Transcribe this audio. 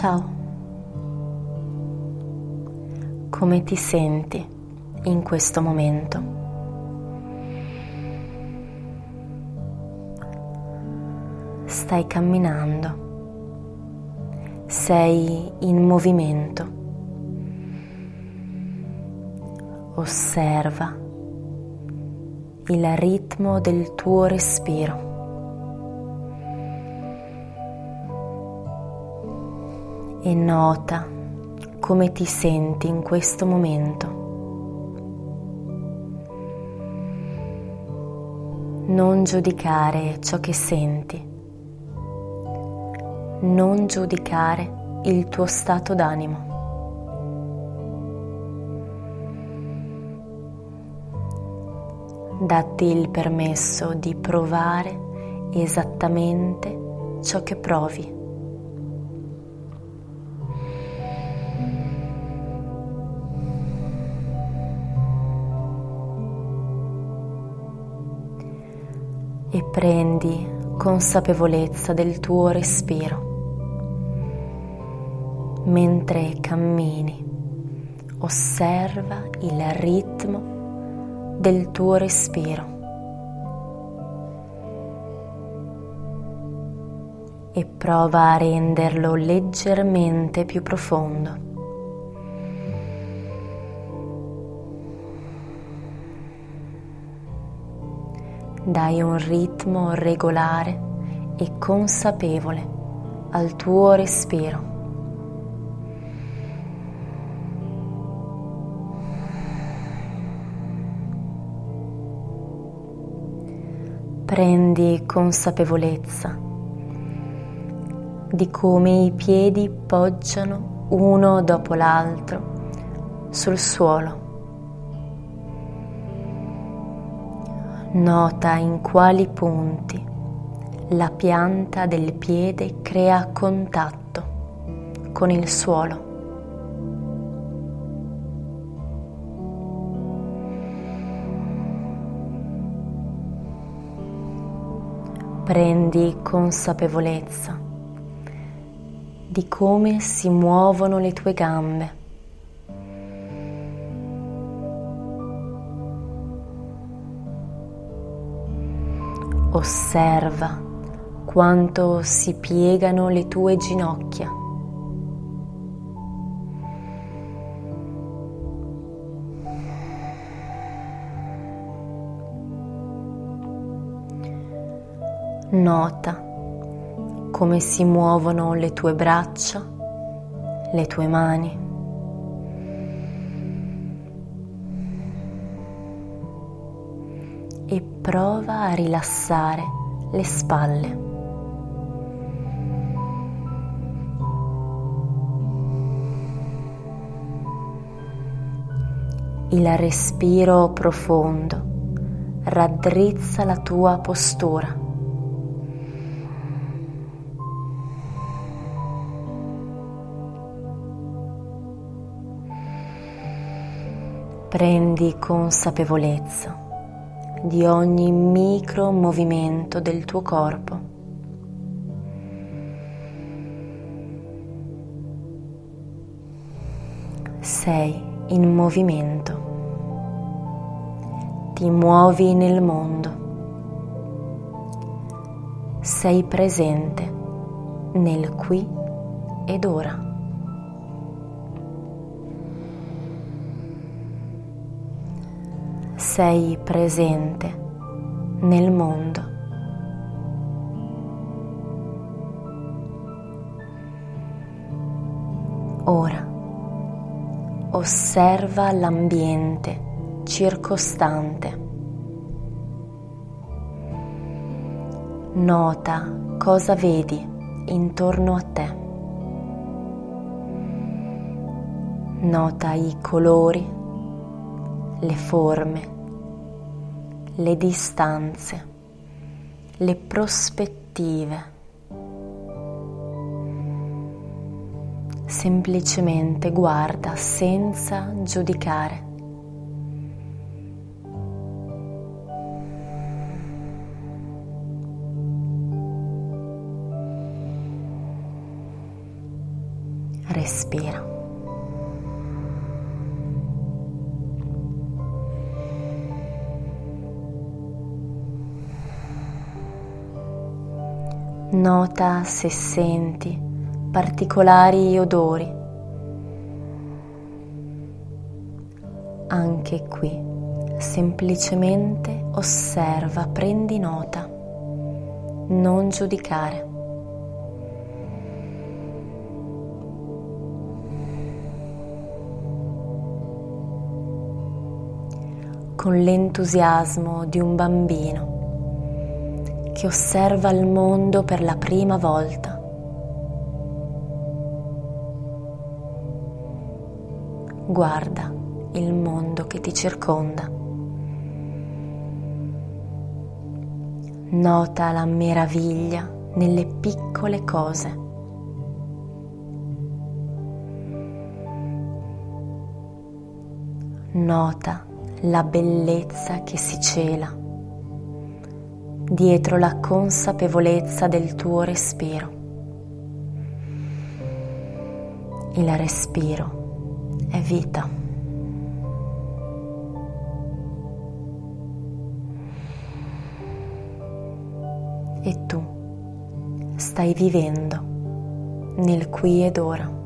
Ciao. Come ti senti in questo momento? Stai camminando, sei in movimento. Osserva il ritmo del tuo respiro. E nota come ti senti in questo momento. Non giudicare ciò che senti, non giudicare il tuo stato d'animo. Datti il permesso di provare esattamente ciò che provi. E prendi consapevolezza del tuo respiro. Mentre cammini, osserva il ritmo del tuo respiro. E prova a renderlo leggermente più profondo. Dai un ritmo regolare e consapevole al tuo respiro. Prendi consapevolezza di come i piedi poggiano uno dopo l'altro sul suolo. Nota in quali punti la pianta del piede crea contatto con il suolo. Prendi consapevolezza di come si muovono le tue gambe Osserva quanto si piegano le tue ginocchia. Nota come si muovono le tue braccia, le tue mani. Prova a rilassare le spalle. Il respiro profondo raddrizza la tua postura. Prendi consapevolezza di ogni micro movimento del tuo corpo. Sei in movimento. Ti muovi nel mondo. Sei presente nel qui ed ora. Sei presente nel mondo. Ora osserva l'ambiente circostante. Nota cosa vedi intorno a te. Nota i colori, le forme, le distanze, le prospettive. Semplicemente guarda senza giudicare. Respira. Nota se senti particolari odori. Anche qui semplicemente osserva, prendi nota, non giudicare. Con l'entusiasmo di un bambino che osserva il mondo per la prima volta. Guarda il mondo che ti circonda. Nota la meraviglia nelle piccole cose. Nota la bellezza che si cela dietro la consapevolezza del tuo respiro. Il respiro è vita. E tu stai vivendo nel qui ed ora.